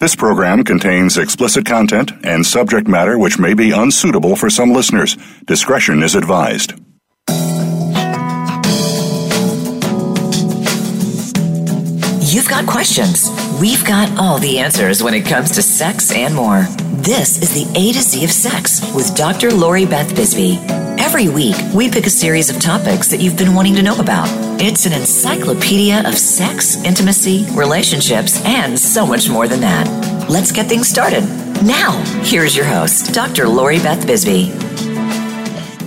This program contains explicit content and subject matter which may be unsuitable for some listeners. Discretion is advised. You've got questions. We've got all the answers when it comes to sex and more. This is the A to Z of Sex with Dr. Lori Beth Bisbee. Every week, we pick a series of topics that you've been wanting to know about. It's an encyclopedia of sex, intimacy, relationships, and so much more than that. Let's get things started. Now, here's your host, Dr. Lori Beth Bisbee.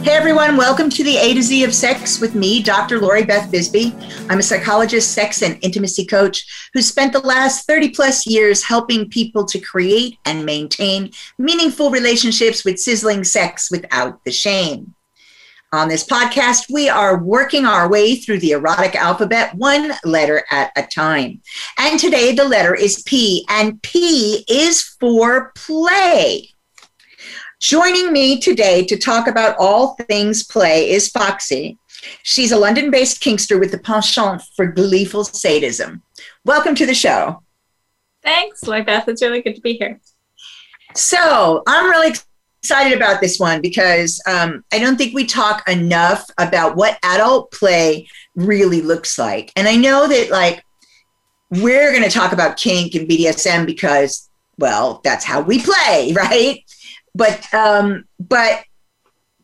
Hey everyone, welcome to the A to Z of Sex with me, Dr. Lori Beth Bisbee. I'm a psychologist, sex, and intimacy coach who spent the last 30 plus years helping people to create and maintain meaningful relationships with sizzling sex without the shame. On this podcast, we are working our way through the erotic alphabet one letter at a time. And today the letter is P, and P is for play. Joining me today to talk about all things play is Foxy. She's a London based Kinkster with the penchant for gleeful sadism. Welcome to the show. Thanks, Lori Beth. It's really good to be here. So, I'm really excited about this one because um, I don't think we talk enough about what adult play really looks like. And I know that, like, we're going to talk about kink and BDSM because, well, that's how we play, right? but um, but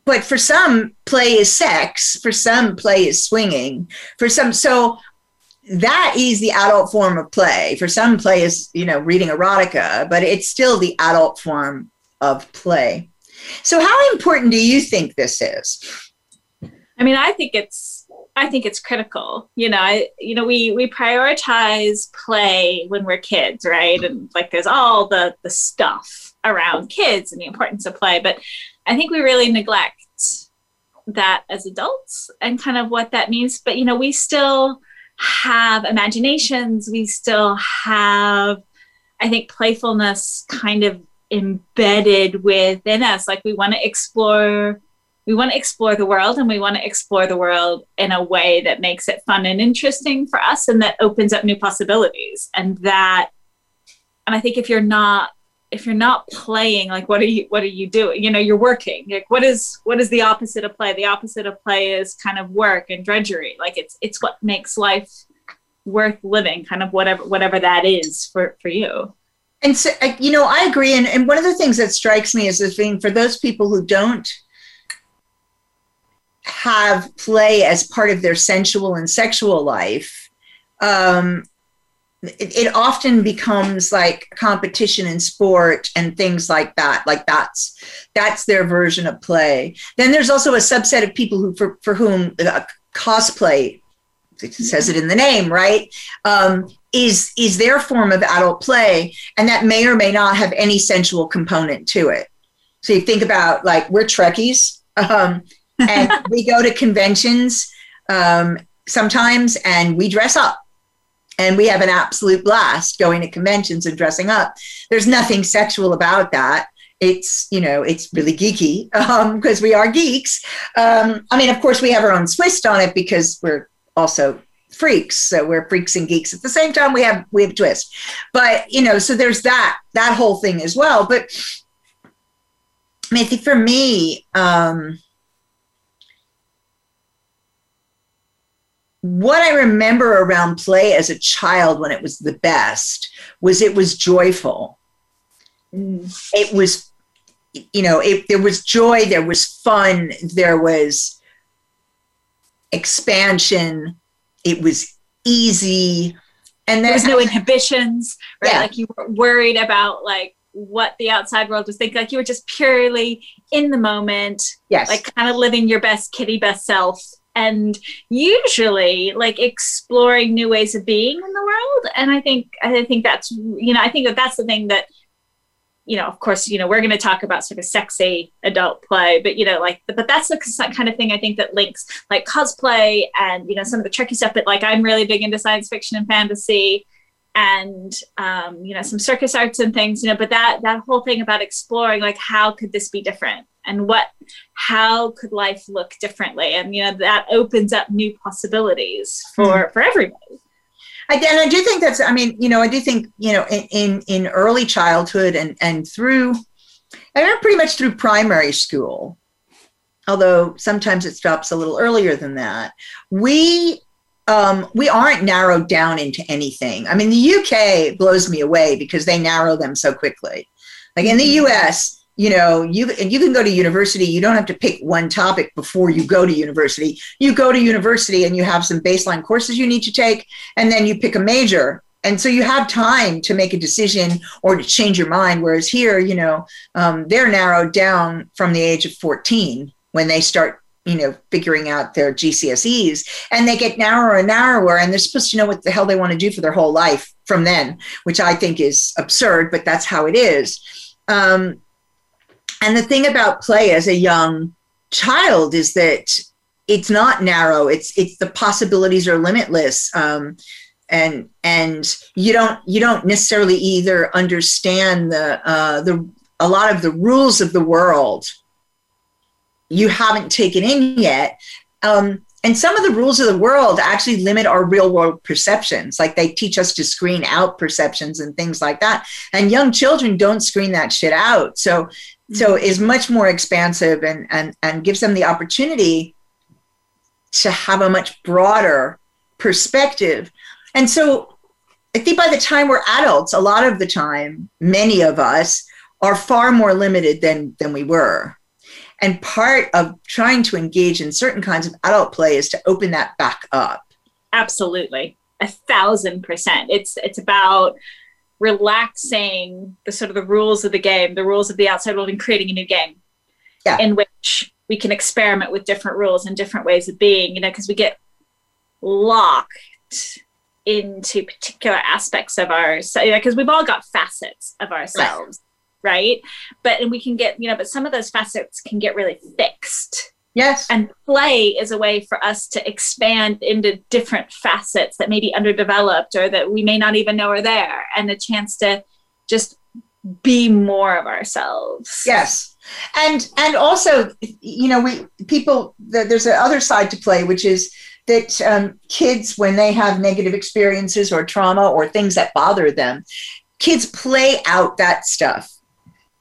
but for some play is sex for some play is swinging for some so that is the adult form of play for some play is you know reading erotica but it's still the adult form of play so how important do you think this is i mean i think it's i think it's critical you know I, you know we we prioritize play when we're kids right and like there's all the the stuff around kids and the importance of play. But I think we really neglect that as adults and kind of what that means. But, you know, we still have imaginations, we still have, I think, playfulness kind of embedded within us. Like we want to explore. We want to explore the world and we want to explore the world in a way that makes it fun and interesting for us and that opens up new possibilities. And that, and I think if you're not if you're not playing like what are you what are you doing you know you're working like what is what is the opposite of play the opposite of play is kind of work and drudgery like it's it's what makes life worth living kind of whatever whatever that is for for you and so you know i agree. And, and one of the things that strikes me is this being for those people who don't have play as part of their sensual and sexual life um, it, it, often becomes like competition in sport and things like that. Like that's that's their version of play. Then there's also a subset of people who for, for whom uh, cosplay it says it in the name right um, is is their form of adult play and that may or may not have any sensual component to it so you think about like we're trekkies um, and we go to conventions um, sometimes and we dress up and we have an absolute blast going to conventions and dressing up. There's nothing sexual about that. It's you know it's really geeky because um, we are geeks. Um, I mean, of course, we have our own twist on it because we're also freaks. So we're freaks and geeks at the same time. We have we have twist, but you know, so there's that that whole thing as well. But I mean, I think for me. Um, what I remember around play as a child when it was the best was it was joyful. Mm. It was, you know, it, there was joy, there was fun, there was expansion, it was easy. And there was no inhibitions, right? Yeah. Like you were worried about like what the outside world was thinking. Like you were just purely in the moment, yes, like kind of living your best kitty best self and usually like exploring new ways of being in the world and i think i think that's you know i think that that's the thing that you know of course you know we're going to talk about sort of sexy adult play but you know like but that's the kind of thing i think that links like cosplay and you know some of the tricky stuff but like i'm really big into science fiction and fantasy and um, you know some circus arts and things you know but that that whole thing about exploring like how could this be different? And what how could life look differently? And you know that opens up new possibilities for mm. for everybody I, and I do think that's. I mean, you know, I do think you know, in in, in early childhood and and through, I mean, pretty much through primary school, although sometimes it stops a little earlier than that. We um, we aren't narrowed down into anything. I mean, the UK blows me away because they narrow them so quickly. Like in the US, you know you and you can go to university you don't have to pick one topic before you go to university. You go to university and you have some baseline courses you need to take and then you pick a major. And so you have time to make a decision or to change your mind whereas here you know um, they're narrowed down from the age of 14 when they start you know figuring out their gcse's and they get narrower and narrower and they're supposed to know what the hell they want to do for their whole life from then which i think is absurd but that's how it is. Um, and the thing about play as a young child is that it's not narrow. It's it's the possibilities are limitless. Um, and and you don't you don't necessarily either understand the uh, the a lot of the rules of the world. You haven't taken in yet. Um, and some of the rules of the world actually limit our real world perceptions. Like they teach us to screen out perceptions and things like that. And young children don't screen that shit out. So so mm-hmm. is much more expansive and and and gives them the opportunity to have a much broader perspective. And so i think by the time we're adults a lot of the time many of us are far more limited than than we were. And part of trying to engage in certain kinds of adult play is to open that back up. Absolutely. A thousand percent. It's it's about relaxing the sort of the rules of the game, the rules of the outside world, and creating a new game yeah. in which we can experiment with different rules and different ways of being, you know, because we get locked into particular aspects of our because you know, we've all got facets of ourselves right. right but and we can get you know but some of those facets can get really fixed Yes. And play is a way for us to expand into different facets that may be underdeveloped or that we may not even know are there, and a chance to just be more of ourselves. Yes. And and also, you know, we people there's a other side to play, which is that um, kids, when they have negative experiences or trauma or things that bother them, kids play out that stuff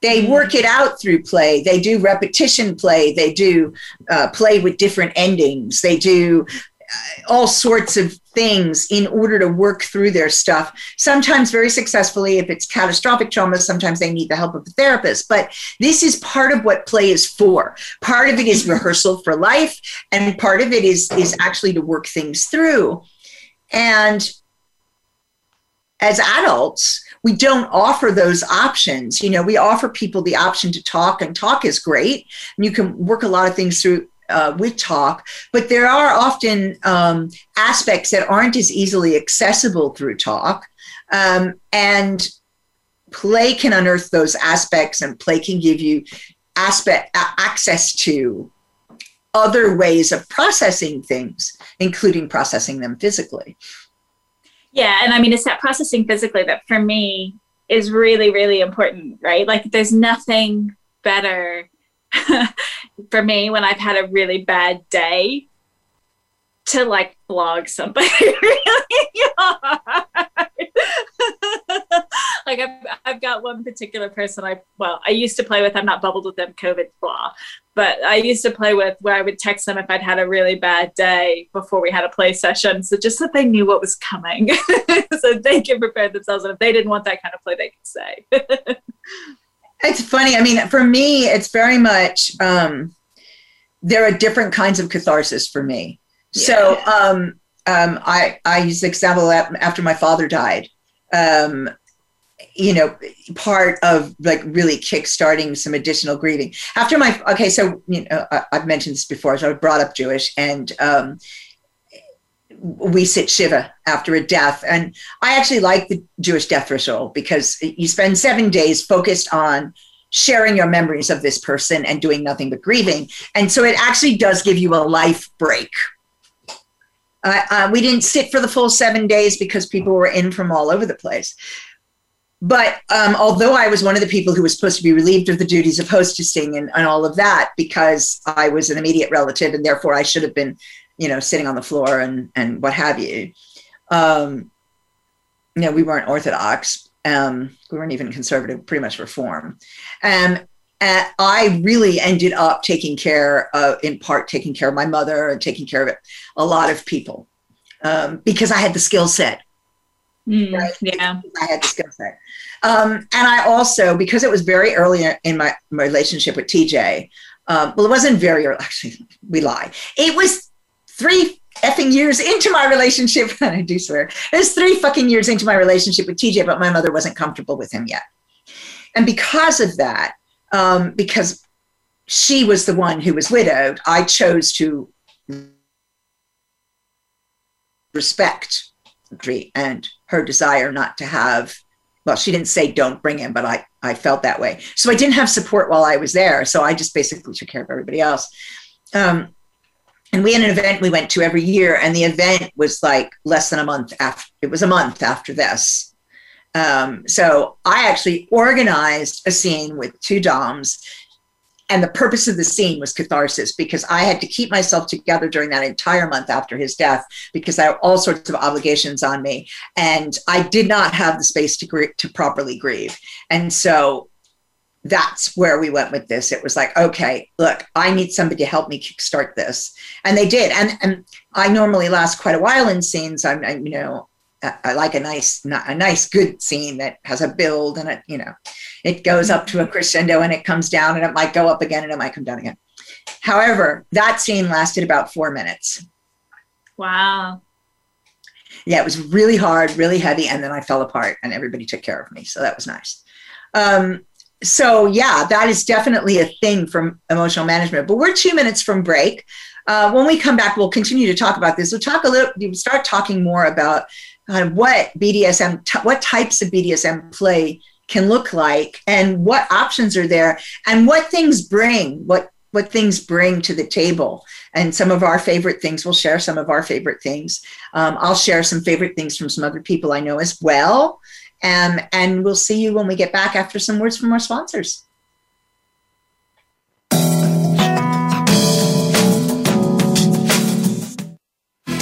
they mm-hmm. work it out through play. They do repetition play. They do uh, play with different endings. They do uh, all sorts of things in order to work through their stuff sometimes very successfully if it's catastrophic trauma sometimes they need the help of a therapist. But this is part of what play is for. Part of it is rehearsal for life and part of it is is actually to work things through. And as adults we don't offer those options. You know, we offer people the option to talk, and talk is great. And you can work a lot of things through uh, with talk, but there are often um, aspects that aren't as easily accessible through talk. Um, and play can unearth those aspects, and play can give you aspect access to other ways of processing things, including processing them physically. Yeah, and I mean it's that processing physically that for me is really really important, right? Like there's nothing better for me when I've had a really bad day to like blog somebody really hard. like I've, I've got one particular person I well I used to play with. I'm not bubbled with them COVID blah. But I used to play with where I would text them if I'd had a really bad day before we had a play session. So just so they knew what was coming. So they can prepare themselves. And if they didn't want that kind of play they could say it's funny. I mean for me it's very much um there are different kinds of catharsis for me. Yeah. so um um, I, I use the example after my father died. Um, you know, part of like really kickstarting some additional grieving. After my, okay, so, you know, I, have mentioned this before, so I brought up Jewish and um, we sit Shiva after a death. And I actually like the Jewish death ritual because you spend seven days focused on sharing your memories of this person and doing nothing but grieving. And so it actually does give you a life break uh, uh, we didn't sit for the full seven days because people were in from all over the place. But um, although I was one of the people who was supposed to be relieved of the duties of hostessing and, and all of that, because I was an immediate relative and therefore I should have been, you know, sitting on the floor and, and what have you. Um, you know, we weren't Orthodox. Um, we weren't even conservative, pretty much reform. Um, and I really ended up taking care of, in part, taking care of my mother and taking care of a lot of people um, because I had the skill set. Mm, right? Yeah. I had the skill set. Um, and I also, because it was very early in my, my relationship with TJ, um, well, it wasn't very early, actually, we lie. It was three effing years into my relationship. And I do swear, it was three fucking years into my relationship with TJ, but my mother wasn't comfortable with him yet. And because of that, um, because she was the one who was widowed, I chose to respect and her desire not to have well she didn't say don't bring him but i i felt that way. So i didn't have support while i was there so i just basically took care of everybody else. Um, and we had an event we went to every year and the event was like less than a month after it was a month after this. Um, so i actually organized a scene with two doms and the purpose of the scene was catharsis because I had to keep myself together during that entire month after his death because I had all sorts of obligations on me, and I did not have the space to gr- to properly grieve. And so that's where we went with this. It was like, okay, look, I need somebody to help me kickstart this, and they did. And and I normally last quite a while in scenes. I'm, I'm you know I like a nice, a nice, good scene that has a build and it, you know, it goes up to a crescendo and it comes down and it might go up again and it might come down again. However, that scene lasted about four minutes. Wow. Yeah, it was really hard, really heavy, and then I fell apart and everybody took care of me. So that was nice. Um, so yeah, that is definitely a thing from emotional management. But we're two minutes from break. Uh, when we come back, we'll continue to talk about this. We'll talk a little. We'll start talking more about uh, what BDSM, t- what types of BDSM play can look like, and what options are there, and what things bring, what what things bring to the table. And some of our favorite things, we'll share some of our favorite things. Um, I'll share some favorite things from some other people I know as well. Um, and we'll see you when we get back after some words from our sponsors.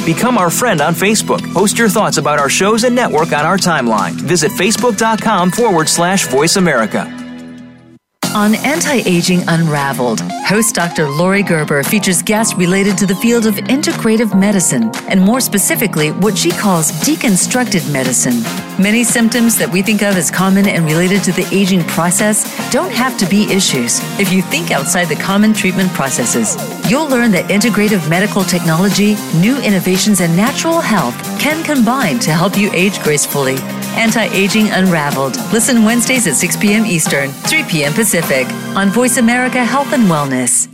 Become our friend on Facebook. Post your thoughts about our shows and network on our timeline. Visit facebook.com forward slash voice America. On Anti Aging Unraveled, host Dr. Lori Gerber features guests related to the field of integrative medicine, and more specifically, what she calls deconstructed medicine. Many symptoms that we think of as common and related to the aging process don't have to be issues if you think outside the common treatment processes. You'll learn that integrative medical technology, new innovations, and natural health can combine to help you age gracefully. Anti Aging Unraveled. Listen Wednesdays at 6 p.m. Eastern, 3 p.m. Pacific on Voice America Health and Wellness.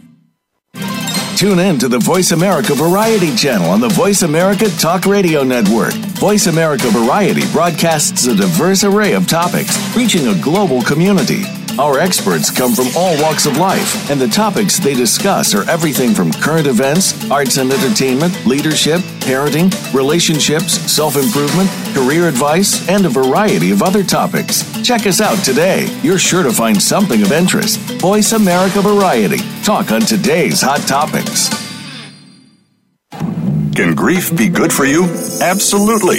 Tune in to the Voice America Variety channel on the Voice America Talk Radio Network. Voice America Variety broadcasts a diverse array of topics, reaching a global community. Our experts come from all walks of life, and the topics they discuss are everything from current events, arts and entertainment, leadership, parenting, relationships, self improvement, career advice, and a variety of other topics. Check us out today. You're sure to find something of interest. Voice America Variety. Talk on today's hot topics. Can grief be good for you? Absolutely.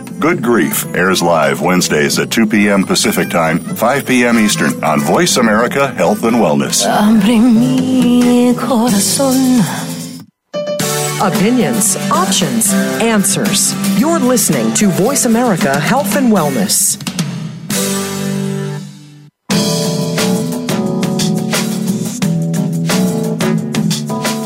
Good Grief airs live Wednesdays at 2 p.m. Pacific Time, 5 p.m. Eastern on Voice America Health and Wellness. Opinions, options, answers. You're listening to Voice America Health and Wellness.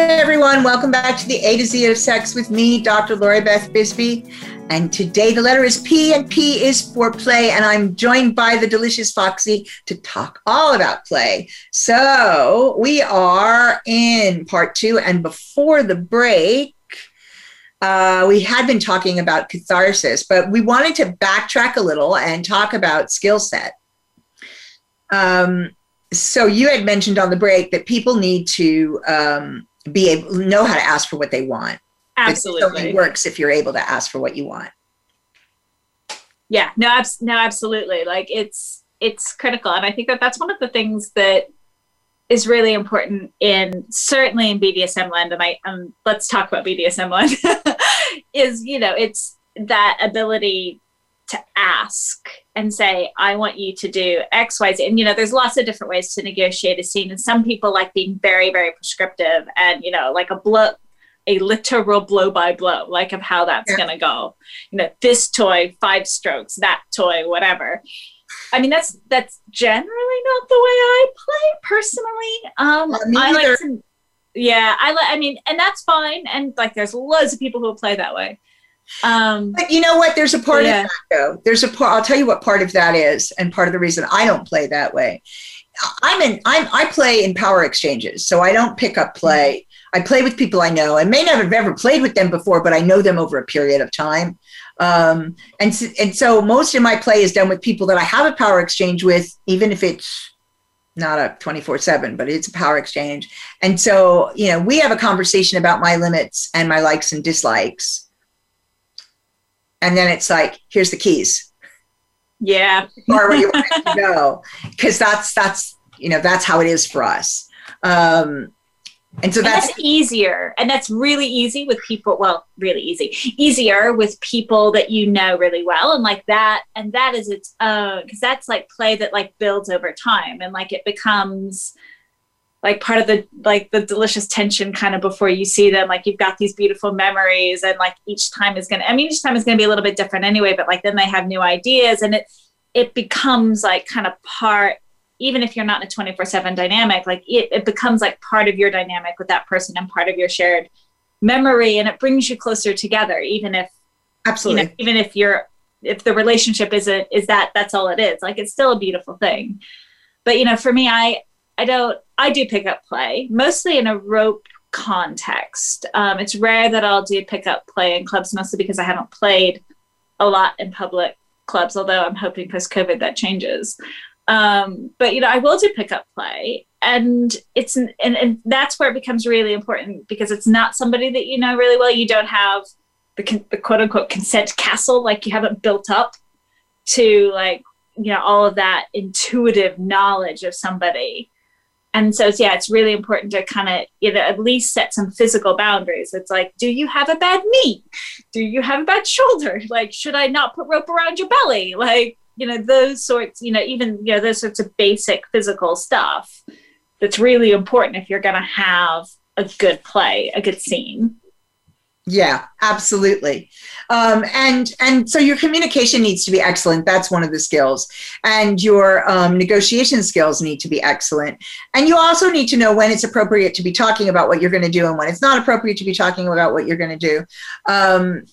Hey everyone, welcome back to the A to Z of Sex with me, Dr. Lori Beth Bisbee. And today the letter is P, and P is for play. And I'm joined by the delicious Foxy to talk all about play. So we are in part two. And before the break, uh, we had been talking about catharsis, but we wanted to backtrack a little and talk about skill set. Um, so you had mentioned on the break that people need to um, be able know how to ask for what they want. Absolutely. It works if you're able to ask for what you want. Yeah, no, abs- no, absolutely. Like it's it's critical, and I think that that's one of the things that is really important in certainly in BDSM land. And I um, let's talk about BDSM land. is you know it's that ability to ask and say, I want you to do X, Y, Z. And, you know, there's lots of different ways to negotiate a scene. And some people like being very, very prescriptive and, you know, like a blow, a literal blow by blow, like of how that's yeah. going to go. You know, this toy, five strokes, that toy, whatever. I mean, that's that's generally not the way I play personally. Um, I like to, yeah, I like. I mean, and that's fine. And like, there's loads of people who play that way. Um, but you know what? There's a part yeah. of that though. There's a part. I'll tell you what part of that is, and part of the reason I don't play that way. I'm in. I'm. I play in power exchanges, so I don't pick up play. I play with people I know. I may not have ever played with them before, but I know them over a period of time. Um, and and so most of my play is done with people that I have a power exchange with, even if it's not a 24 7 but it's a power exchange and so you know we have a conversation about my limits and my likes and dislikes and then it's like here's the keys. Yeah. Or where you want to go. Because that's that's you know that's how it is for us. Um and so that's, and that's, easier. And that's really easy with people well really easy easier with people that you know really well. And like that and that is its own because that's like play that like builds over time. And like it becomes like part of the like the delicious tension kind of before you see them like you've got these beautiful memories and like each time is gonna i mean each time is gonna be a little bit different anyway but like then they have new ideas and it it becomes like kind of part even if you're not in a 24 7 dynamic like it, it becomes like part of your dynamic with that person and part of your shared memory and it brings you closer together even if absolutely you know, even if you're if the relationship isn't is that that's all it is. Like it's still a beautiful thing. But you know for me i I don't, I do pick up play, mostly in a rope context. Um, it's rare that I'll do pick up play in clubs, mostly because I haven't played a lot in public clubs, although I'm hoping post COVID that changes. Um, but you know, I will do pickup play, and it's and, and that's where it becomes really important because it's not somebody that you know really well. You don't have the, the quote unquote consent castle, like you haven't built up to like you know all of that intuitive knowledge of somebody and so yeah it's really important to kind of you know at least set some physical boundaries. It's like do you have a bad knee? Do you have a bad shoulder? Like should i not put rope around your belly? Like you know those sorts you know even you know those sorts of basic physical stuff that's really important if you're going to have a good play a good scene yeah, absolutely. Um, and and so your communication needs to be excellent. That's one of the skills, and your um, negotiation skills need to be excellent. And you also need to know when it's appropriate to be talking about what you're going to do and when it's not appropriate to be talking about what you're going to do. Um,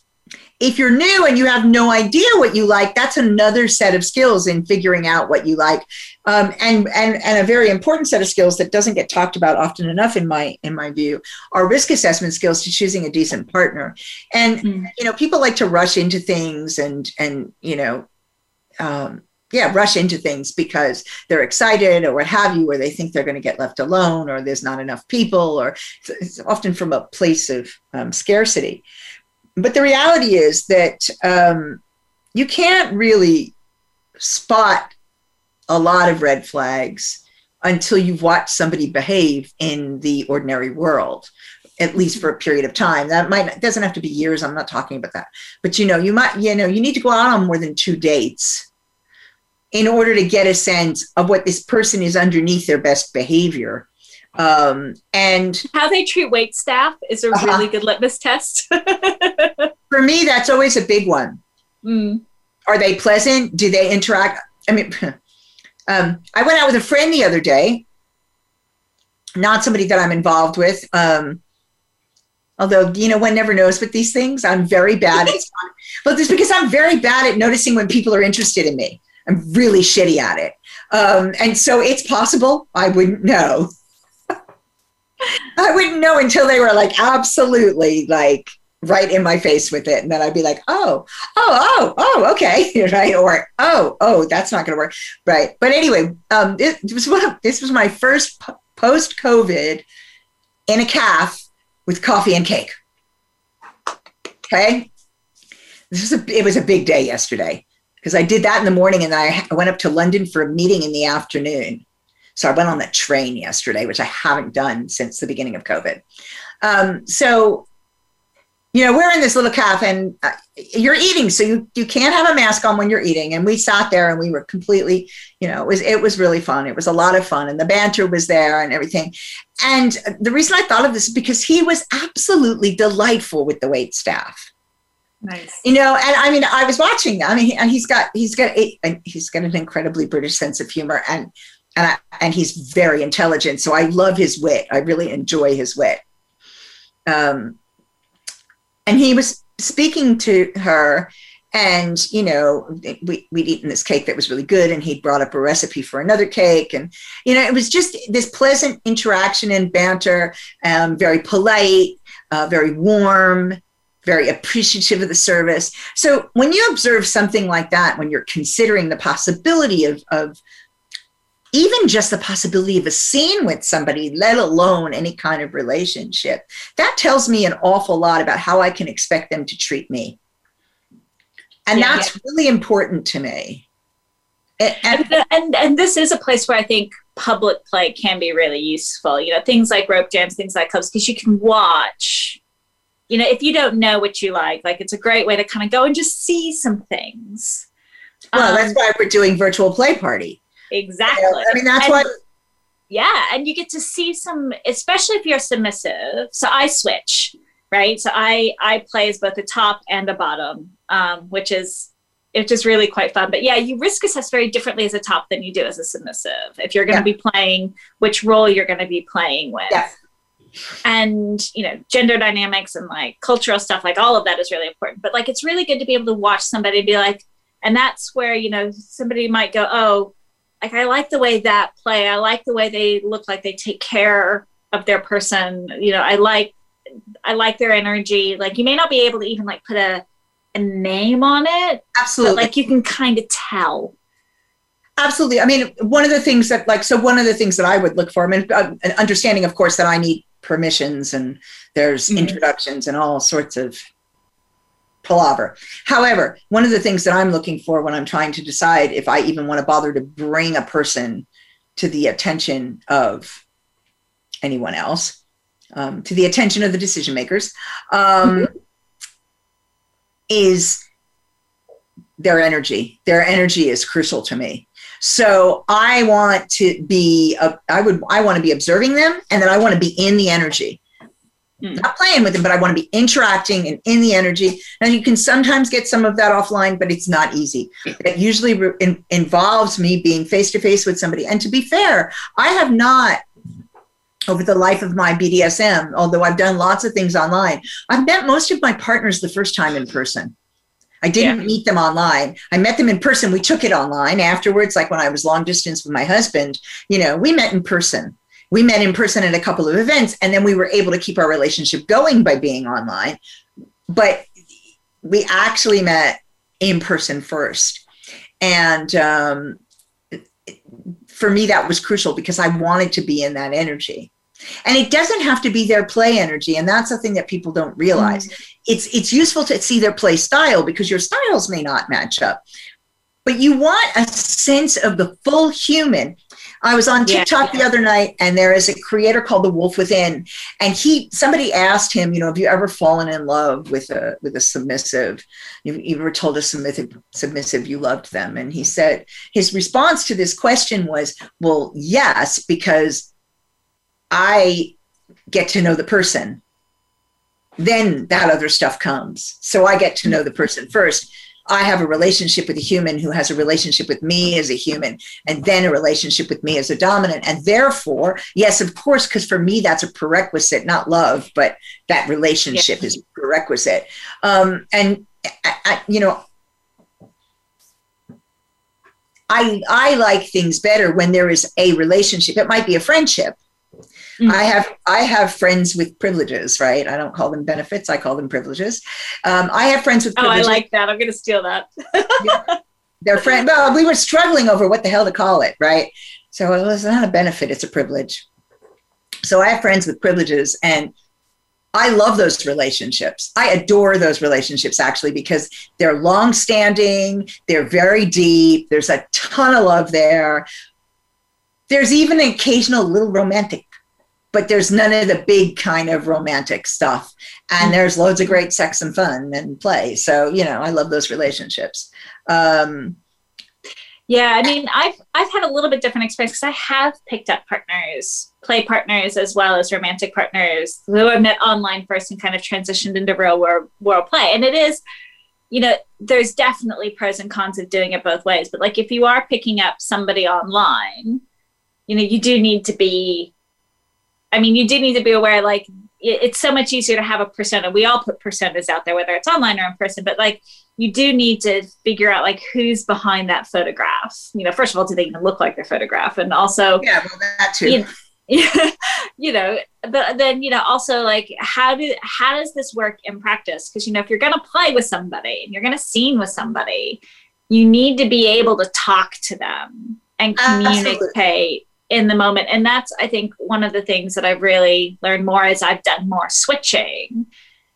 if you're new and you have no idea what you like, that's another set of skills in figuring out what you like, um, and and and a very important set of skills that doesn't get talked about often enough in my in my view are risk assessment skills to choosing a decent partner. And mm. you know, people like to rush into things and and you know. Um, yeah, rush into things because they're excited or what have you, or they think they're going to get left alone, or there's not enough people, or it's often from a place of um, scarcity. But the reality is that um, you can't really spot a lot of red flags until you've watched somebody behave in the ordinary world at least for a period of time. That might doesn't have to be years i'm not talking about that. But you know you might you know you need to go out on more than two dates in order to get a sense of what this person is underneath their best behavior um, and how they treat wait staff is a uh-huh. really good litmus test. For me, that's always a big one. Mm. Are they pleasant? Do they interact? I mean, um, I went out with a friend the other day, not somebody that I'm involved with, um, Although, you know, one never knows with these things. I'm very bad at but it's because I'm very bad at noticing when people are interested in me. I'm really shitty at it. Um, and so it's possible I wouldn't know. I wouldn't know until they were like absolutely like right in my face with it. And then I'd be like, oh, oh, oh, oh, okay. right. Or, oh, oh, that's not going to work. Right. But anyway, um, this, was one of, this was my first post COVID in a calf with coffee and cake. Okay. This was a, it was a big day yesterday because I did that in the morning and I went up to London for a meeting in the afternoon. So I went on the train yesterday, which I haven't done since the beginning of COVID. Um, so you know, we're in this little cafe and uh, you're eating, so you, you can't have a mask on when you're eating. And we sat there and we were completely, you know, it was it was really fun. It was a lot of fun, and the banter was there and everything. And the reason I thought of this is because he was absolutely delightful with the wait staff. Nice. You know, and I mean, I was watching. I mean, and he's got he's got a, and he's got an incredibly British sense of humor, and and I, and he's very intelligent. So I love his wit. I really enjoy his wit. Um, and he was speaking to her and you know we, we'd eaten this cake that was really good and he'd brought up a recipe for another cake and you know it was just this pleasant interaction and banter um, very polite uh, very warm very appreciative of the service so when you observe something like that when you're considering the possibility of, of even just the possibility of a scene with somebody, let alone any kind of relationship, that tells me an awful lot about how I can expect them to treat me. And yeah, that's yeah. really important to me. And, and, and, and this is a place where I think public play can be really useful. You know, things like rope jams, things like clubs, because you can watch. You know, if you don't know what you like, like it's a great way to kind of go and just see some things. Well, um, that's why we're doing virtual play party Exactly. I mean, that's and, what. Yeah, and you get to see some, especially if you're submissive. So I switch, right? So I I play as both a top and a bottom, um, which is it's just really quite fun. But yeah, you risk assess very differently as a top than you do as a submissive. If you're going to yeah. be playing which role you're going to be playing with. Yeah. And you know, gender dynamics and like cultural stuff, like all of that is really important. But like, it's really good to be able to watch somebody be like, and that's where you know somebody might go, oh, like I like the way that play. I like the way they look like they take care of their person. You know, I like I like their energy. Like you may not be able to even like put a a name on it. Absolutely. like you can kind of tell. Absolutely. I mean, one of the things that like so one of the things that I would look for, I mean, uh, an understanding, of course, that I need permissions and there's mm-hmm. introductions and all sorts of palaver. However, one of the things that I'm looking for when I'm trying to decide if I even want to bother to bring a person to the attention of anyone else, um, to the attention of the decision makers, um, mm-hmm. is their energy. Their energy is crucial to me. So I want to be, a, I would, I want to be observing them, and then I want to be in the energy. Mm. Not playing with them, but I want to be interacting and in the energy. And you can sometimes get some of that offline, but it's not easy. It usually re- in, involves me being face to face with somebody. And to be fair, I have not over the life of my BDSM, although I've done lots of things online, I've met most of my partners the first time in person. I didn't yeah. meet them online. I met them in person. We took it online afterwards, like when I was long distance with my husband. You know, we met in person we met in person at a couple of events and then we were able to keep our relationship going by being online. But we actually met in person first. And um, for me that was crucial because i wanted to be in that energy. And it doesn't have to be their play energy and that's the thing that people don't realize. Mm-hmm. it's it's useful to see their play style because your styles may not match up. But you want a sense of the full human I was on TikTok yeah. the other night, and there is a creator called The Wolf Within, and he somebody asked him, you know, have you ever fallen in love with a with a submissive? You, you ever told a submissive submissive you loved them? And he said his response to this question was, well, yes, because I get to know the person. Then that other stuff comes. So I get to know the person first. I have a relationship with a human who has a relationship with me as a human, and then a relationship with me as a dominant. And therefore, yes, of course, because for me, that's a prerequisite, not love, but that relationship yeah. is prerequisite. Um, and, I, I, you know, I, I like things better when there is a relationship. It might be a friendship, Mm-hmm. I have I have friends with privileges, right? I don't call them benefits; I call them privileges. Um, I have friends with. Privileges. Oh, I like that. I'm going to steal that. They're friend. Well, we were struggling over what the hell to call it, right? So it was not a benefit; it's a privilege. So I have friends with privileges, and I love those relationships. I adore those relationships actually because they're long standing, they're very deep, there's a ton of love there. There's even an occasional little romantic but there's none of the big kind of romantic stuff. And there's loads of great sex and fun and play. So, you know, I love those relationships. Um, yeah, I mean, I've I've had a little bit different experience because I have picked up partners, play partners, as well as romantic partners who I've met online first and kind of transitioned into real world, world play. And it is, you know, there's definitely pros and cons of doing it both ways. But like, if you are picking up somebody online, you know, you do need to be I mean, you do need to be aware, like, it's so much easier to have a persona. We all put personas out there, whether it's online or in person, but like, you do need to figure out like who's behind that photograph. You know, first of all, do they even look like their photograph? And also, yeah, well, that too. You know, you know, but then you know, also like, how do how does this work in practice? Because you know, if you're gonna play with somebody and you're gonna scene with somebody, you need to be able to talk to them and communicate Absolutely in the moment. And that's, I think, one of the things that I've really learned more as I've done more switching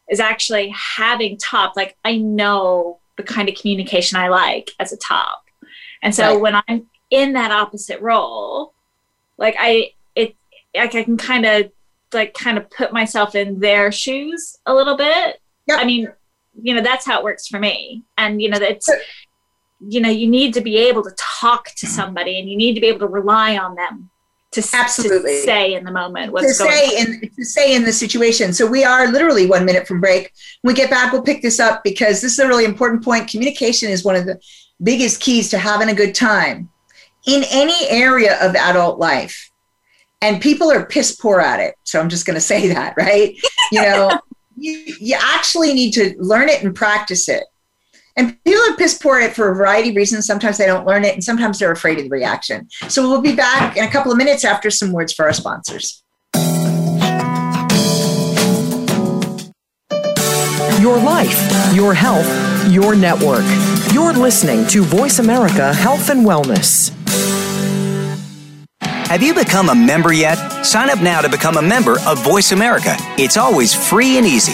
is actually having top, like, I know the kind of communication I like as a top. And so right. when I'm in that opposite role, like, I, it, like, I can kind of, like, kind of put myself in their shoes a little bit. Yep. I mean, you know, that's how it works for me. And, you know, it's, you know you need to be able to talk to mm-hmm. somebody and you need to be able to rely on them to, absolutely to say in the moment what's to going say on. in to say in the situation. So we are literally one minute from break. When we get back we'll pick this up because this is a really important point. Communication is one of the biggest keys to having a good time in any area of adult life. And people are piss poor at it. So i'm just going to say that right? You know you, you actually need to learn it and practice it and people are piss poor at it for a variety of reasons. Sometimes they don't learn it, and sometimes they're afraid of the reaction. So we'll be back in a couple of minutes after some words for our sponsors. Your life, your health, your network. You're listening to Voice America Health and Wellness. Have you become a member yet? Sign up now to become a member of Voice America. It's always free and easy.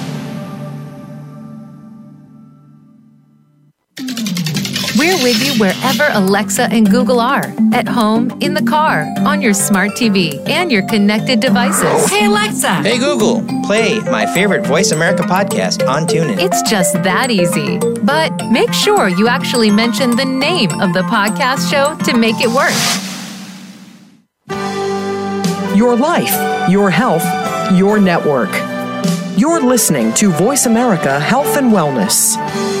With you wherever Alexa and Google are at home, in the car, on your smart TV, and your connected devices. Hey, Alexa. Hey, Google. Play my favorite Voice America podcast on TuneIn. It's just that easy. But make sure you actually mention the name of the podcast show to make it work. Your life, your health, your network. You're listening to Voice America Health and Wellness.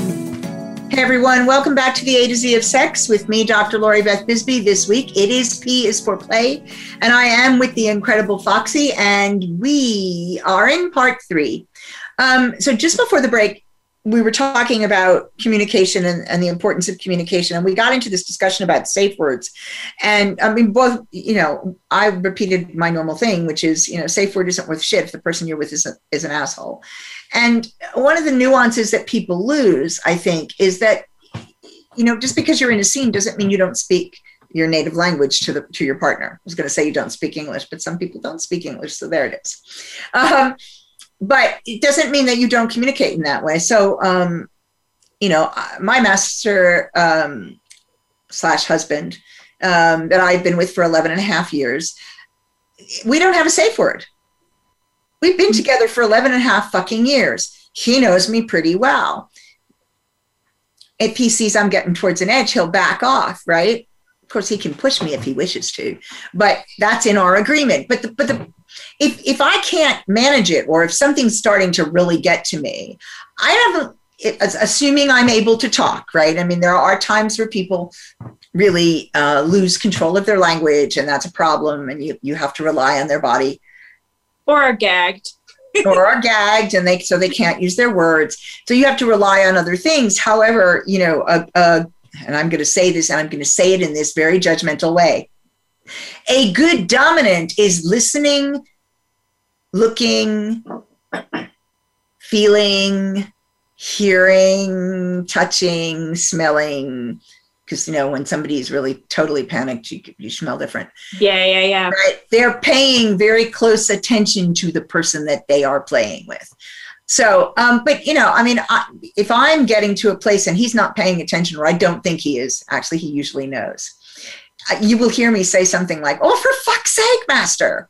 Hey everyone, welcome back to the A to Z of Sex with me, Dr. Lori Beth Bisbee. This week it is P is for play, and I am with the incredible Foxy, and we are in part three. Um, so just before the break, we were talking about communication and, and, the importance of communication and we got into this discussion about safe words and i mean both you know i repeated my normal thing which is you know safe word isn't worth shit if the person you're with is, a, is an asshole and one of the nuances that people lose i think is that you know just because you're in a scene doesn't mean you don't speak your native language to the to your partner i was going to say you don't speak english but some people don't speak english so there it is um, but it doesn't mean that you don't communicate in that way. So, um, you know, my master um, slash husband um, that I've been with for 11 and a half years, we don't have a safe word. We've been together for 11 and a half fucking years. He knows me pretty well. If he sees I'm getting towards an edge, he'll back off, right? Of course, he can push me if he wishes to, but that's in our agreement. But the, but the if if I can't manage it or if something's starting to really get to me, I haven't assuming I'm able to talk, right? I mean, there are times where people really uh, lose control of their language, and that's a problem, and you, you have to rely on their body. Or are gagged. or are gagged, and they so they can't use their words. So you have to rely on other things. However, you know, a, a and I'm going to say this, and I'm going to say it in this very judgmental way. A good dominant is listening looking, feeling, hearing, touching, smelling. Because you know when somebody's really totally panicked, you you smell different. Yeah, yeah, yeah. Right? They're paying very close attention to the person that they are playing with. So, um, but you know, I mean, I, if I'm getting to a place and he's not paying attention, or I don't think he is, actually, he usually knows. Uh, you will hear me say something like, "Oh, for fuck's sake, master!"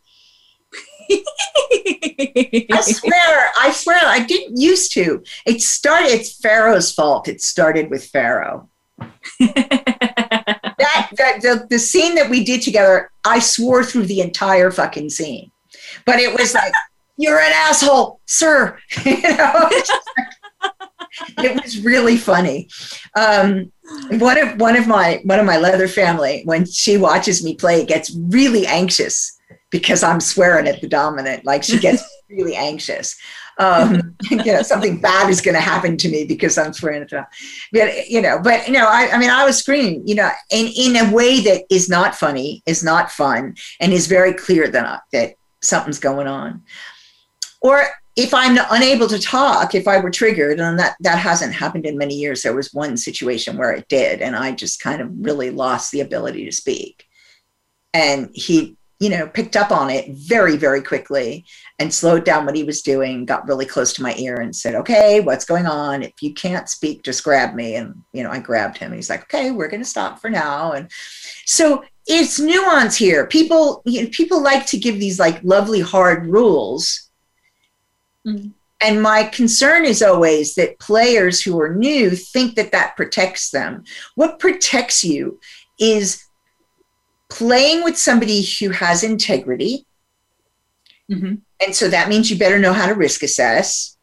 I swear, I swear, I didn't used to. It started, it's Pharaoh's fault. It started with Pharaoh. That, that the, the scene that we did together, I swore through the entire fucking scene. But it was like, you're an asshole, sir. you know, it was really funny. Um, one of one of my one of my leather family, when she watches me play, gets really anxious because I'm swearing at the dominant. Like she gets really anxious. Um, you know, something bad is going to happen to me because I'm swearing at the But, you know, but, you know, I, I mean, I was screaming, you know, in, in a way that is not funny, is not fun, and is very clear that, that something's going on. Or if I'm unable to talk, if I were triggered, and that, that hasn't happened in many years, there was one situation where it did, and I just kind of really lost the ability to speak. And he you know, picked up on it very, very quickly and slowed down what he was doing, got really close to my ear and said, Okay, what's going on? If you can't speak, just grab me. And, you know, I grabbed him. He's like, Okay, we're going to stop for now. And so it's nuance here. People, you know, people like to give these like lovely hard rules. Mm-hmm. And my concern is always that players who are new think that that protects them. What protects you is playing with somebody who has integrity. Mm-hmm. And so that means you better know how to risk assess.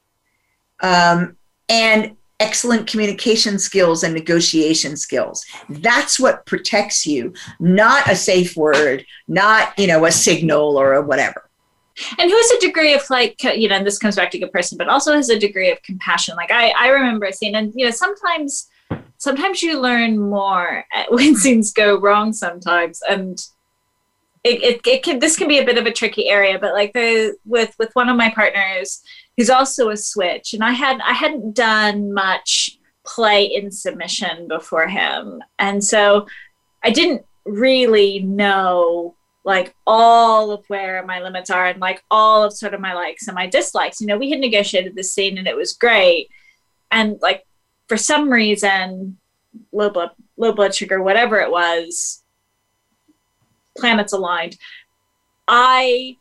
Um, and excellent communication skills and negotiation skills. That's what protects you, not a safe word, not, you know, a signal or a whatever. And who has a degree of like, you know, and this comes back to good person, but also has a degree of compassion. Like I, I remember seeing, and you know, sometimes sometimes you learn more when things go wrong sometimes and it, it, it can this can be a bit of a tricky area but like the with with one of my partners who's also a switch and i had i hadn't done much play in submission before him. And so i didn't really know like all of where my limits are and like all of sort of my likes and my dislikes. You know we had negotiated this scene and it was great. And like for some reason, low blood low blood sugar, whatever it was, planets aligned. I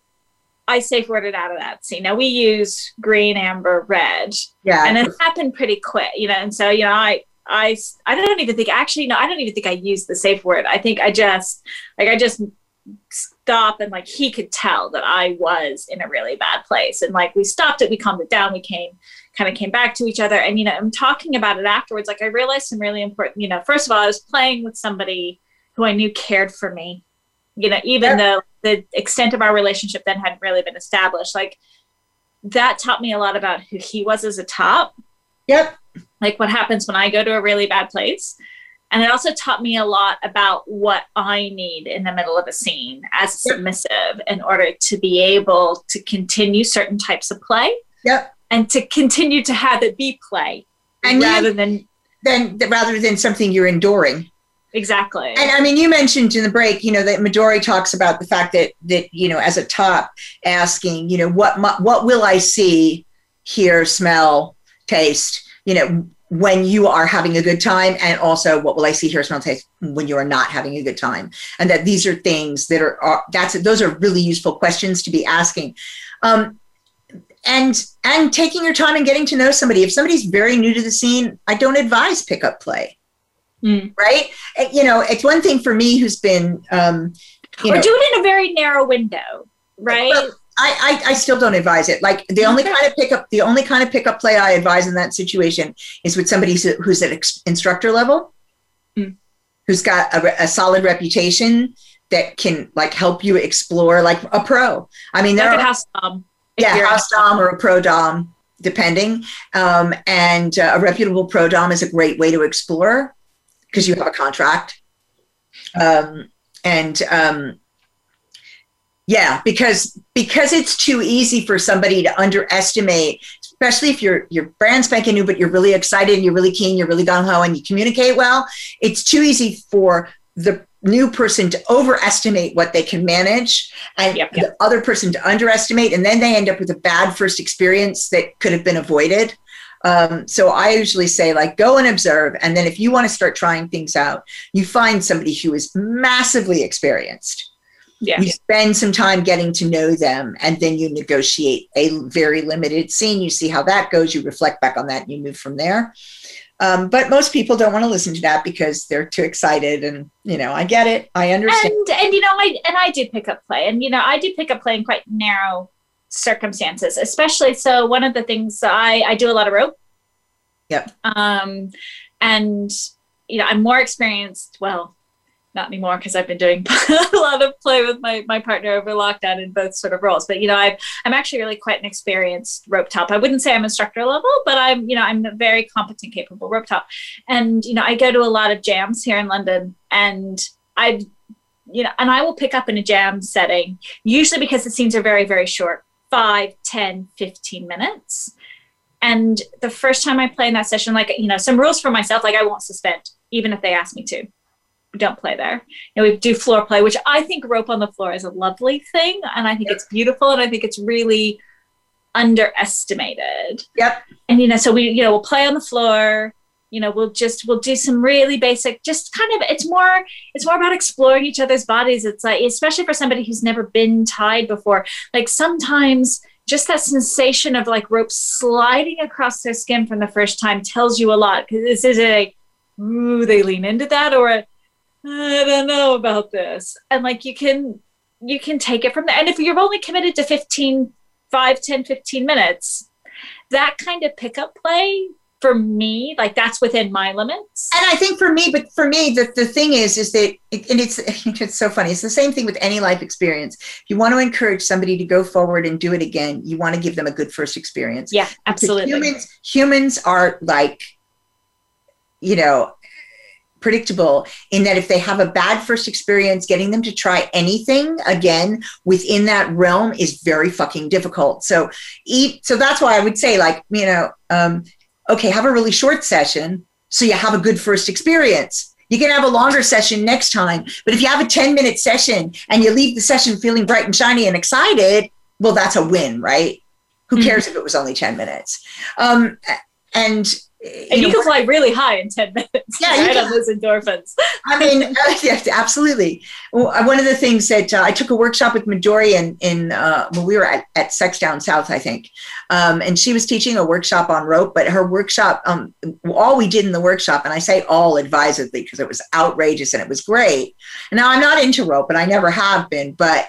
I safe worded out of that scene. Now we use green, amber, red. Yeah. And it happened pretty quick, you know. And so, you know, I I I don't even think actually no, I don't even think I used the safe word. I think I just like I just stop and like he could tell that I was in a really bad place. And like we stopped it, we calmed it down, we came kind of came back to each other. And you know, I'm talking about it afterwards. Like I realized some really important, you know, first of all, I was playing with somebody who I knew cared for me. You know, even though the extent of our relationship then hadn't really been established. Like that taught me a lot about who he was as a top. Yep. Like what happens when I go to a really bad place. And it also taught me a lot about what I need in the middle of a scene as a submissive in order to be able to continue certain types of play. Yep. And to continue to have it be play And you- rather than Then rather than something you're enduring. Exactly. And I mean, you mentioned in the break, you know, that Midori talks about the fact that that you know, as a top, asking, you know, what mu- what will I see, hear, smell, taste, you know, when you are having a good time, and also what will I see, hear, smell, taste when you are not having a good time, and that these are things that are, are that's those are really useful questions to be asking. Um, and and taking your time and getting to know somebody. If somebody's very new to the scene, I don't advise pickup play Mm. right? You know, it's one thing for me who's been, um, you or know, do it in a very narrow window, right? Well, I, I, I still don't advise it. Like the only kind of pickup, the only kind of pickup play I advise in that situation is with somebody who's, at ex- instructor level, Mm. who's got a, a solid reputation that can like help you explore like a pro. I mean, there like are, a house dom. yeah, house dom or a pro dom, depending. Um, and uh, a reputable pro dom is a great way to explore because you have a contract. Um, and um, yeah, because because it's too easy for somebody to underestimate, especially if you're you're brand spanking new, but you're really excited and you're really keen, you're really gung ho, and you communicate well. It's too easy for the new person to overestimate what they can manage and Yep, the other person to underestimate and then they end up with a bad first experience that could have been avoided um, so i usually say like go and observe and then if you want to start trying things out you find somebody who is massively experienced. Yeah. you spend some time getting to know them and then you negotiate a very limited scene. You see how that goes you reflect back on that and you move from there. Um, but most people don't want to listen to that because they're too excited and you know i get it. I understand. And and you know I and I do pick up play and you know I do pick up play in quite narrow circumstances especially so one of the things I I do a lot of rope. Yep. um and you know I'm more experienced well not anymore because I've been doing a lot of play with my my partner over lockdown in both sort of roles. But you know I've I'm actually really quite an experienced rope top. I wouldn't say I'm instructor level but I'm you know I'm a very competent capable rope top. And you know I go to a lot of jams here in London and I've you know and I will pick up in a jam setting usually because the scenes are very very short 5 10 15 minutes. And the first time I play in that session like you know some rules for myself like I won't suspend even if they ask me to. We don't play there. And we do floor play which I think rope on the floor is a lovely thing and I think it's beautiful and I think it's really underestimated. Yep. And you know so we you know we'll play on the floor you know we'll just we'll do some really basic just kind of it's more it's more about exploring each other's bodies. It's like especially for somebody who's never been tied before like sometimes just that sensation of like rope sliding across their skin from the first time tells you a lot because this is a ooh they lean into that or a, i don't know about this. And like you can you can take it from there. And if you're only committed to 15 5 10 15 minutes that kind of pickup play for me like that's within my limits and I think for me, but for me, the, the thing is, is that, it, and it's it's so funny. It's the same thing with any life experience. If you want to encourage somebody to go forward and do it again, you want to give them a good first experience. yeah Because absolutely Humans, humans are like, you know, predictable in that if they have a bad first experience, getting them to try anything again within that realm is very fucking difficult. So, eat. So that's why I would say, like, you know, um, okay, have a really short session so you have a good first experience. You can have a longer session next time, but if you have a 10 minute session and you leave the session feeling bright and shiny and excited, well, that's a win, right? Who Mhm. cares if it was only 10 minutes? Um, and and you, you can fly really high in 10 minutes. Yeah, right on those endorphins. I mean, uh, yeah, absolutely. Well, uh, one of the things that uh, I took a workshop with Midori in, in uh, when we were at, at Sex Down South, I think. Um, and she was teaching a workshop on rope, but her workshop, um, all we did in the workshop, and I say all advisedly because it was outrageous and it was great. Now I'm not into rope and I never have been, but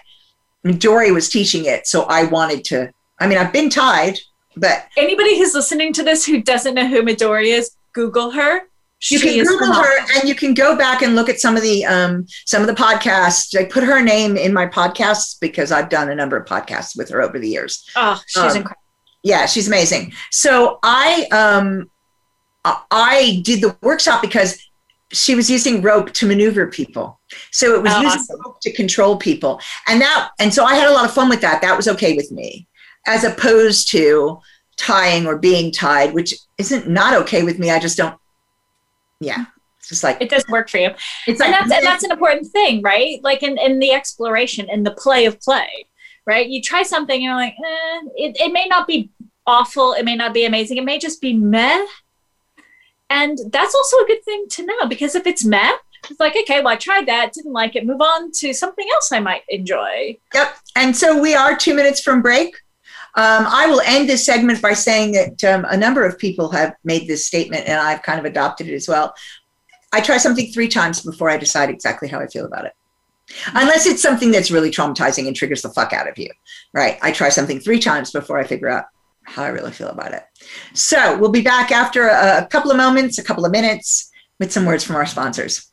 Midori was teaching it. So I wanted to, I mean, I've been tied but anybody who's listening to this who doesn't know who Midori is, Google her. You can Google her, and you can go back and look at some of the um, some of the podcasts. I put her name in my podcasts because I've done a number of podcasts with her over the years. Oh, she's um, incredible. Yeah, she's amazing. So I um, I did the workshop because she was using rope to maneuver people. So it was oh, using awesome. rope to control people, and that and so I had a lot of fun with that. That was okay with me as opposed to tying or being tied, which isn't not okay with me. I just don't, yeah. It's just like it doesn't work for you. It's and like, that's and that's an important thing, right? Like in, in the exploration, in the play of play, right? You try something, and you're like, eh, it, it may not be awful, it may not be amazing, it may just be meh. And that's also a good thing to know because if it's meh, it's like, okay, well, I tried that, didn't like it, move on to something else I might enjoy. Yep. And so we are two minutes from break. Um, I will end this segment by saying that um, a number of people have made this statement, and I've kind of adopted it as well. I try something three times before I decide exactly how I feel about it. Unless it's something that's really traumatizing and triggers the fuck out of you, right? I try something three times before I figure out how I really feel about it. So we'll be back after a, a couple of moments, a couple of minutes, with some words from our sponsors.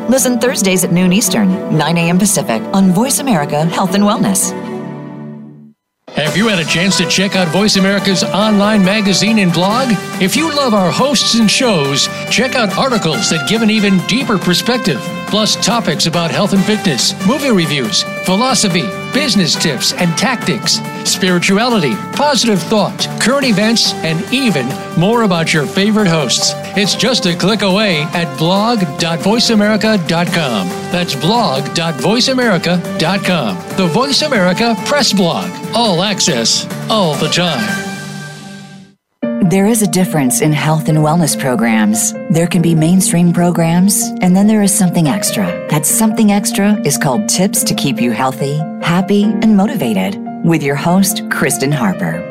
Listen Thursdays at noon Eastern, 9 a.m. Pacific on Voice America Health and Wellness. Have you had a chance to check out Voice America's online magazine and blog? If you love our hosts and shows, check out articles that give an even deeper perspective, plus topics about health and fitness, movie reviews, philosophy, business tips and tactics, spirituality, positive thought, current events, and even more about your favorite hosts. It's just a click away at blog.voiceamerica.com. That's blog.voiceamerica.com. The Voice America Press Blog. All access, all the time. There is a difference in health and wellness programs. There can be mainstream programs, and then there is something extra. That something extra is called Tips to Keep You Healthy, Happy, and Motivated with your host, Kristen Harper.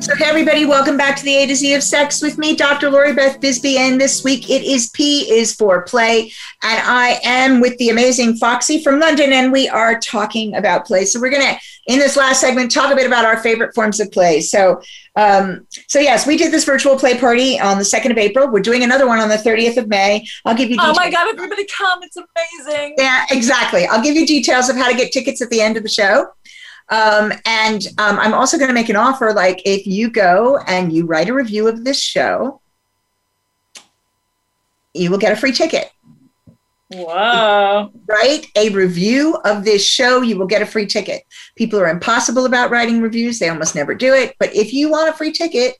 So, hey, everybody, welcome back to the A to Z of Sex with me, Dr. Lori Beth Bisbee. And this week it is P is for play. And I am with the amazing Foxy from London, and we are talking about play. So, we're going to, in this last segment, talk a bit about our favorite forms of play. So, um, so yes, we did this virtual play party on the 2nd of April. We're doing another one on the 30th of May. I'll give you details. Oh my God, everybody come. It's amazing. Yeah, exactly. I'll give you details of how to get tickets at the end of the show. Um, and um, I'm also going to make an offer like if you go and you write a review of this show, you will get a free ticket. Whoa. Write a review of this show, you will get a free ticket. People are impossible about writing reviews, they almost never do it. But if you want a free ticket,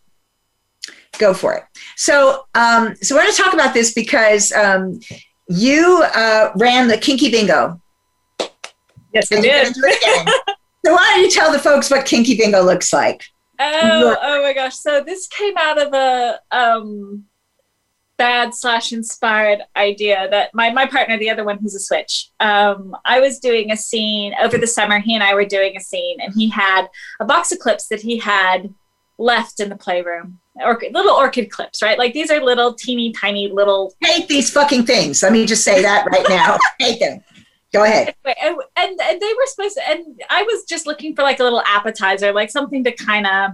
go for it. So, um, so we're going to talk about this because um, you uh, ran the Kinky Bingo. Yes, I did. so why don't you tell the folks what Kinky Bingo looks like? Oh, oh my gosh! So this came out of a um, bad slash inspired idea that my my partner, the other one who's a switch, um, I was doing a scene over the summer. He and I were doing a scene, and he had a box of clips that he had left in the playroom. Orchid, little orchid clips, right? Like these are little teeny tiny little. Hate these fucking things. Let me just say that right now. Hate them. Go ahead. And, and, and they were supposed to, and I was just looking for like a little appetizer, like something to kind of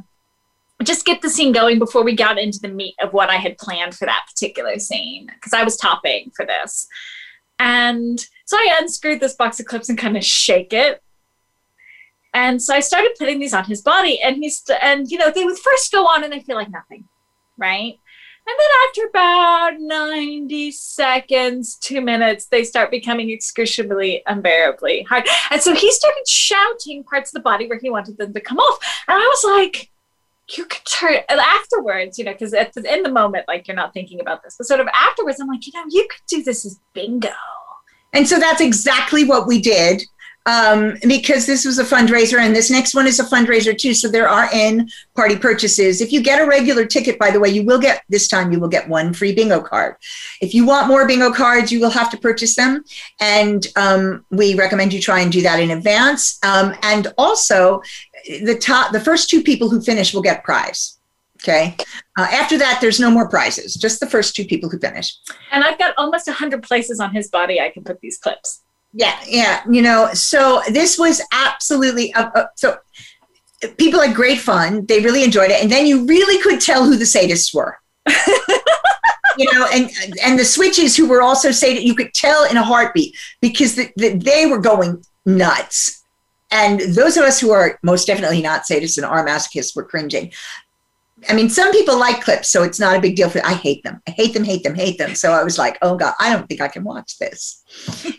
just get the scene going before we got into the meat of what I had planned for that particular scene because I was topping for this. And so I unscrewed this box of clips and kind of shake it. And so I started putting these on his body, and he's and you know they would first go on and they feel like nothing, right? And then after about 90 seconds, two minutes, they start becoming excruciatingly unbearably hard. And so he started shouting parts of the body where he wanted them to come off. And I was like, you could turn afterwards, you know, because in the moment, like you're not thinking about this, but sort of afterwards, I'm like, you know, you could do this as bingo. And so that's exactly what we did um, because this was a fundraiser and this next one is a fundraiser too. So there are in party purchases. If you get a regular ticket, by the way, you will get this time you will get one free bingo card. If you want more bingo cards, you will have to purchase them. And um, we recommend you try and do that in advance. Um, and also, the top, the first two people who finish will get prize. Okay. Uh, after that, there's no more prizes. Just the first two people who finish. And I've got almost 100 places on his body I can put these clips. Yeah, yeah. You know, so this was absolutely uh, uh, so. People had great fun. They really enjoyed it, and then you really could tell who the sadists were. you know, and and the switches who were also sadist, you could tell in a heartbeat because the, the, they were going nuts. And those of us who are most definitely not sadists and are masochists were cringing. I mean, some people like clips, so it's not a big deal for. I hate them. I hate them. Hate them. Hate them. So I was like, oh god, I don't think I can watch this.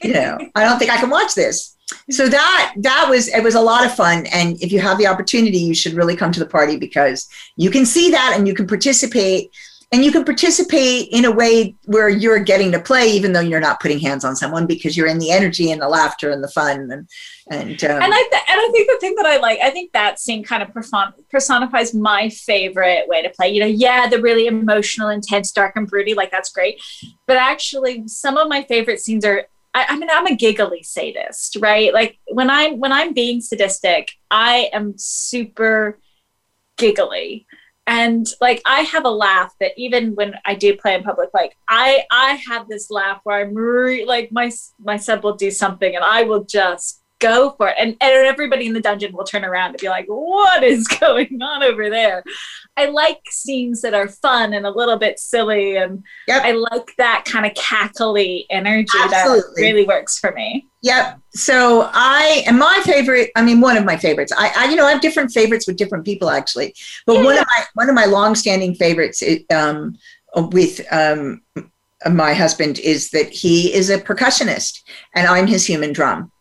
You know, I don't think I can watch this. So that that was it was a lot of fun, and if you have the opportunity, you should really come to the party because you can see that and you can participate and you can participate in a way where you're getting to play even though you're not putting hands on someone because you're in the energy and the laughter and the fun and and um, and I th- and I think the thing that I like I think that scene kind of person- personifies my favorite way to play. You know yeah the really emotional intense dark and broody like that's great. But actually some of my favorite scenes are I, I mean I'm a giggly sadist right? Like when I'm when I'm being sadistic I am super giggly and like i have a laugh that even when i do play in public like i i have this laugh where i'm re- like my my sub will do something and i will just go for it and, and everybody in the dungeon will turn around and be like what is going on over there i like scenes that are fun and a little bit silly and yep. i like that kind of cackly energy Absolutely. that really works for me Yep. So I and my favorite, I mean, one of my favorites. I, I you know, I have different favorites with different people actually, but yeah. one of my one of my longstanding favorites um, with um, my husband is that he is a percussionist and I'm his human drum,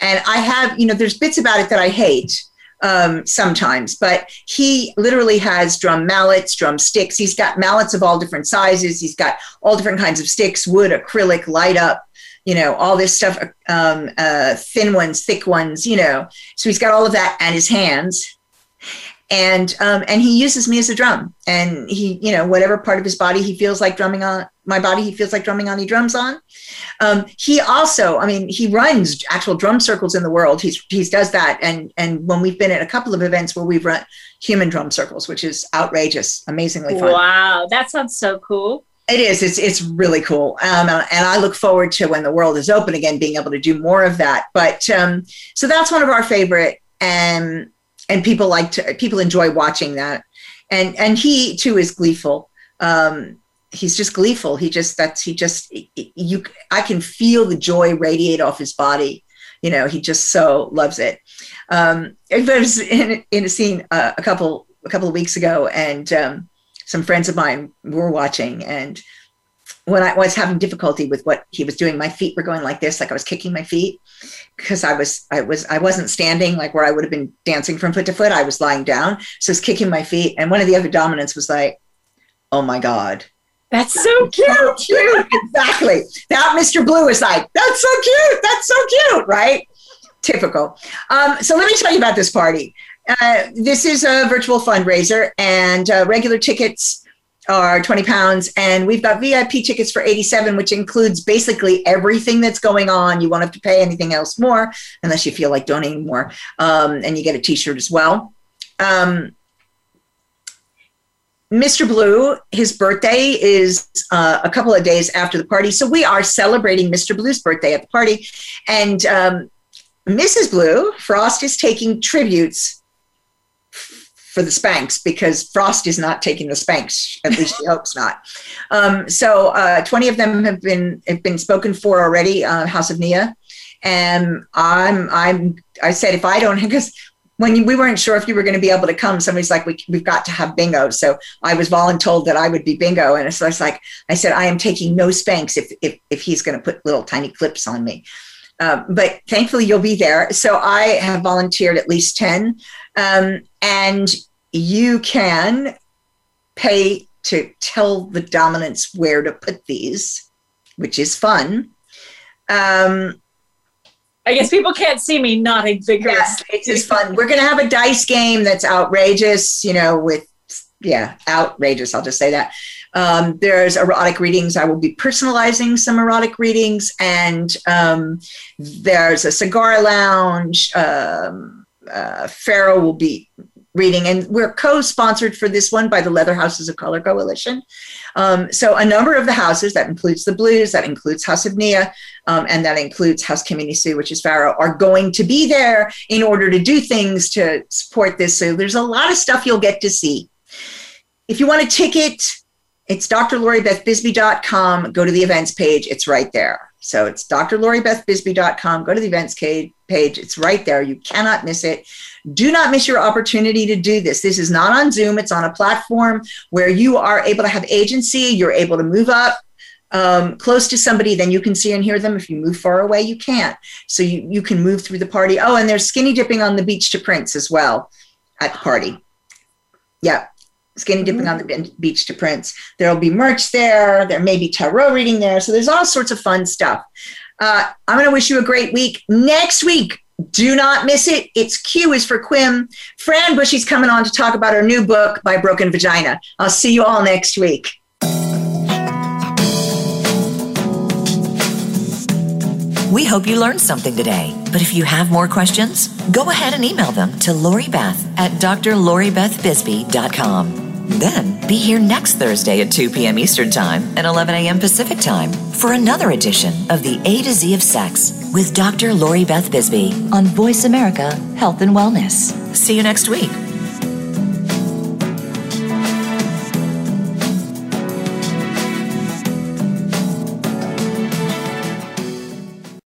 and I have you know, there's bits about it that I hate um, sometimes, but he literally has drum mallets, drum sticks. He's got mallets of all different sizes. He's got all different kinds of sticks, wood, acrylic, light up you know, all this stuff, um, uh, thin ones, thick ones, you know. So he's got all of that at his hands. And um, and he uses me as a drum, and he, you know, whatever part of his body he feels like drumming on, my body he feels like drumming on, he drums on. Um, he also, I mean, he runs actual drum circles in the world. He's he does that, and and when we've been at a couple of events where we've run human drum circles, which is outrageous, amazingly fun. Wow, that sounds so cool. It is. It's it's really cool, um, and I look forward to when the world is open again, being able to do more of that. But um, so that's one of our favorite, and and people like to people enjoy watching that, and and he too is gleeful. Um, he's just gleeful. He just that's he just you. I can feel the joy radiate off his body You know, he just so loves it. Um, I was in, in a scene uh, a couple a couple of weeks ago, and um, some friends of mine were watching, and when I was having difficulty with what he was doing, my feet were going like this, like I was kicking my feet because I was I was I wasn't standing like where I would have been dancing from foot to foot. I was lying down, so I was kicking my feet, and one of the other dominants was like, "Oh my god." That's so cute. So cute. exactly. That Mr. Blue is like, that's so cute. That's so cute, right? Typical. Um, so let me tell you about this party. Uh, this is a virtual fundraiser, and uh, regular tickets are 20 pounds and we've got vip tickets for 87 which includes basically everything that's going on. You won't have to pay anything else more unless you feel like donating more um, and you get a t-shirt as well. Um, mr blue his birthday is uh, a couple of days after the party. So we are celebrating mr blue's birthday at the party. And um, mrs blue frost is taking tributes for the spanks because Frost is not taking the spanks. At least he hopes not. Um, so uh, 20 of them have been have been spoken for already. Uh, House of Nia, and I'm I'm I said if I don't because when we weren't sure if you were going to be able to come, somebody's like, we, we've got to have bingo. So I was voluntold that I would be bingo. And so I was like, I said, I am taking no spanks if, if, if he's going to put little tiny clips on me. Uh, but thankfully, you'll be there. So I have volunteered at least 10. Um, and you can pay to tell the dominants where to put these, which is fun. Um, I guess people can't see me nodding vigorously. Yes, it is fun. We're going to have a dice game that's outrageous, you know, with, yeah, outrageous. I'll just say that. Um, there's erotic readings. I will be personalizing some erotic readings, and um, there's a cigar lounge. Um, uh, Pharaoh will be reading, and we're co-sponsored for this one by the Leather Houses of Color Coalition. Um, so a number of the houses, that includes the Blues, that includes House of Nia, um, and that includes House Kimini Sue, which is Pharaoh, are going to be there in order to do things to support this. So there's a lot of stuff you'll get to see. If you want a ticket, it's drloribethbisbee.com. Go to the events page. It's right there. So it's drloribethbisbee.com. Go to the events page. It's right there. You cannot miss it. Do not miss your opportunity to do this. This is not on Zoom. It's on a platform where you are able to have agency. You're able to move up um, close to somebody, then you can see and hear them. If you move far away, you can't. So you, you can move through the party. Oh, and there's skinny dipping on the beach to Prince as well at the party. Yeah skinny dipping on the beach to Prince. There'll be merch there. There may be tarot reading there. So there's all sorts of fun stuff. Uh, I'm going to wish you a great week. Next week, do not miss it. It's Q is for Quim. Fran Bushe's coming on to talk about her new book My Broken Vagina. I'll see you all next week. We hope you learned something today. But if you have more questions, go ahead and email them to Lori Beth at drloribethbisbee.com. Then be here next Thursday at 2 p.m. Eastern Time and 11 a.m. Pacific Time for another edition of the A to Z of Sex with Dr. Lori Beth Bisbee on Voice America Health and Wellness. See you next week.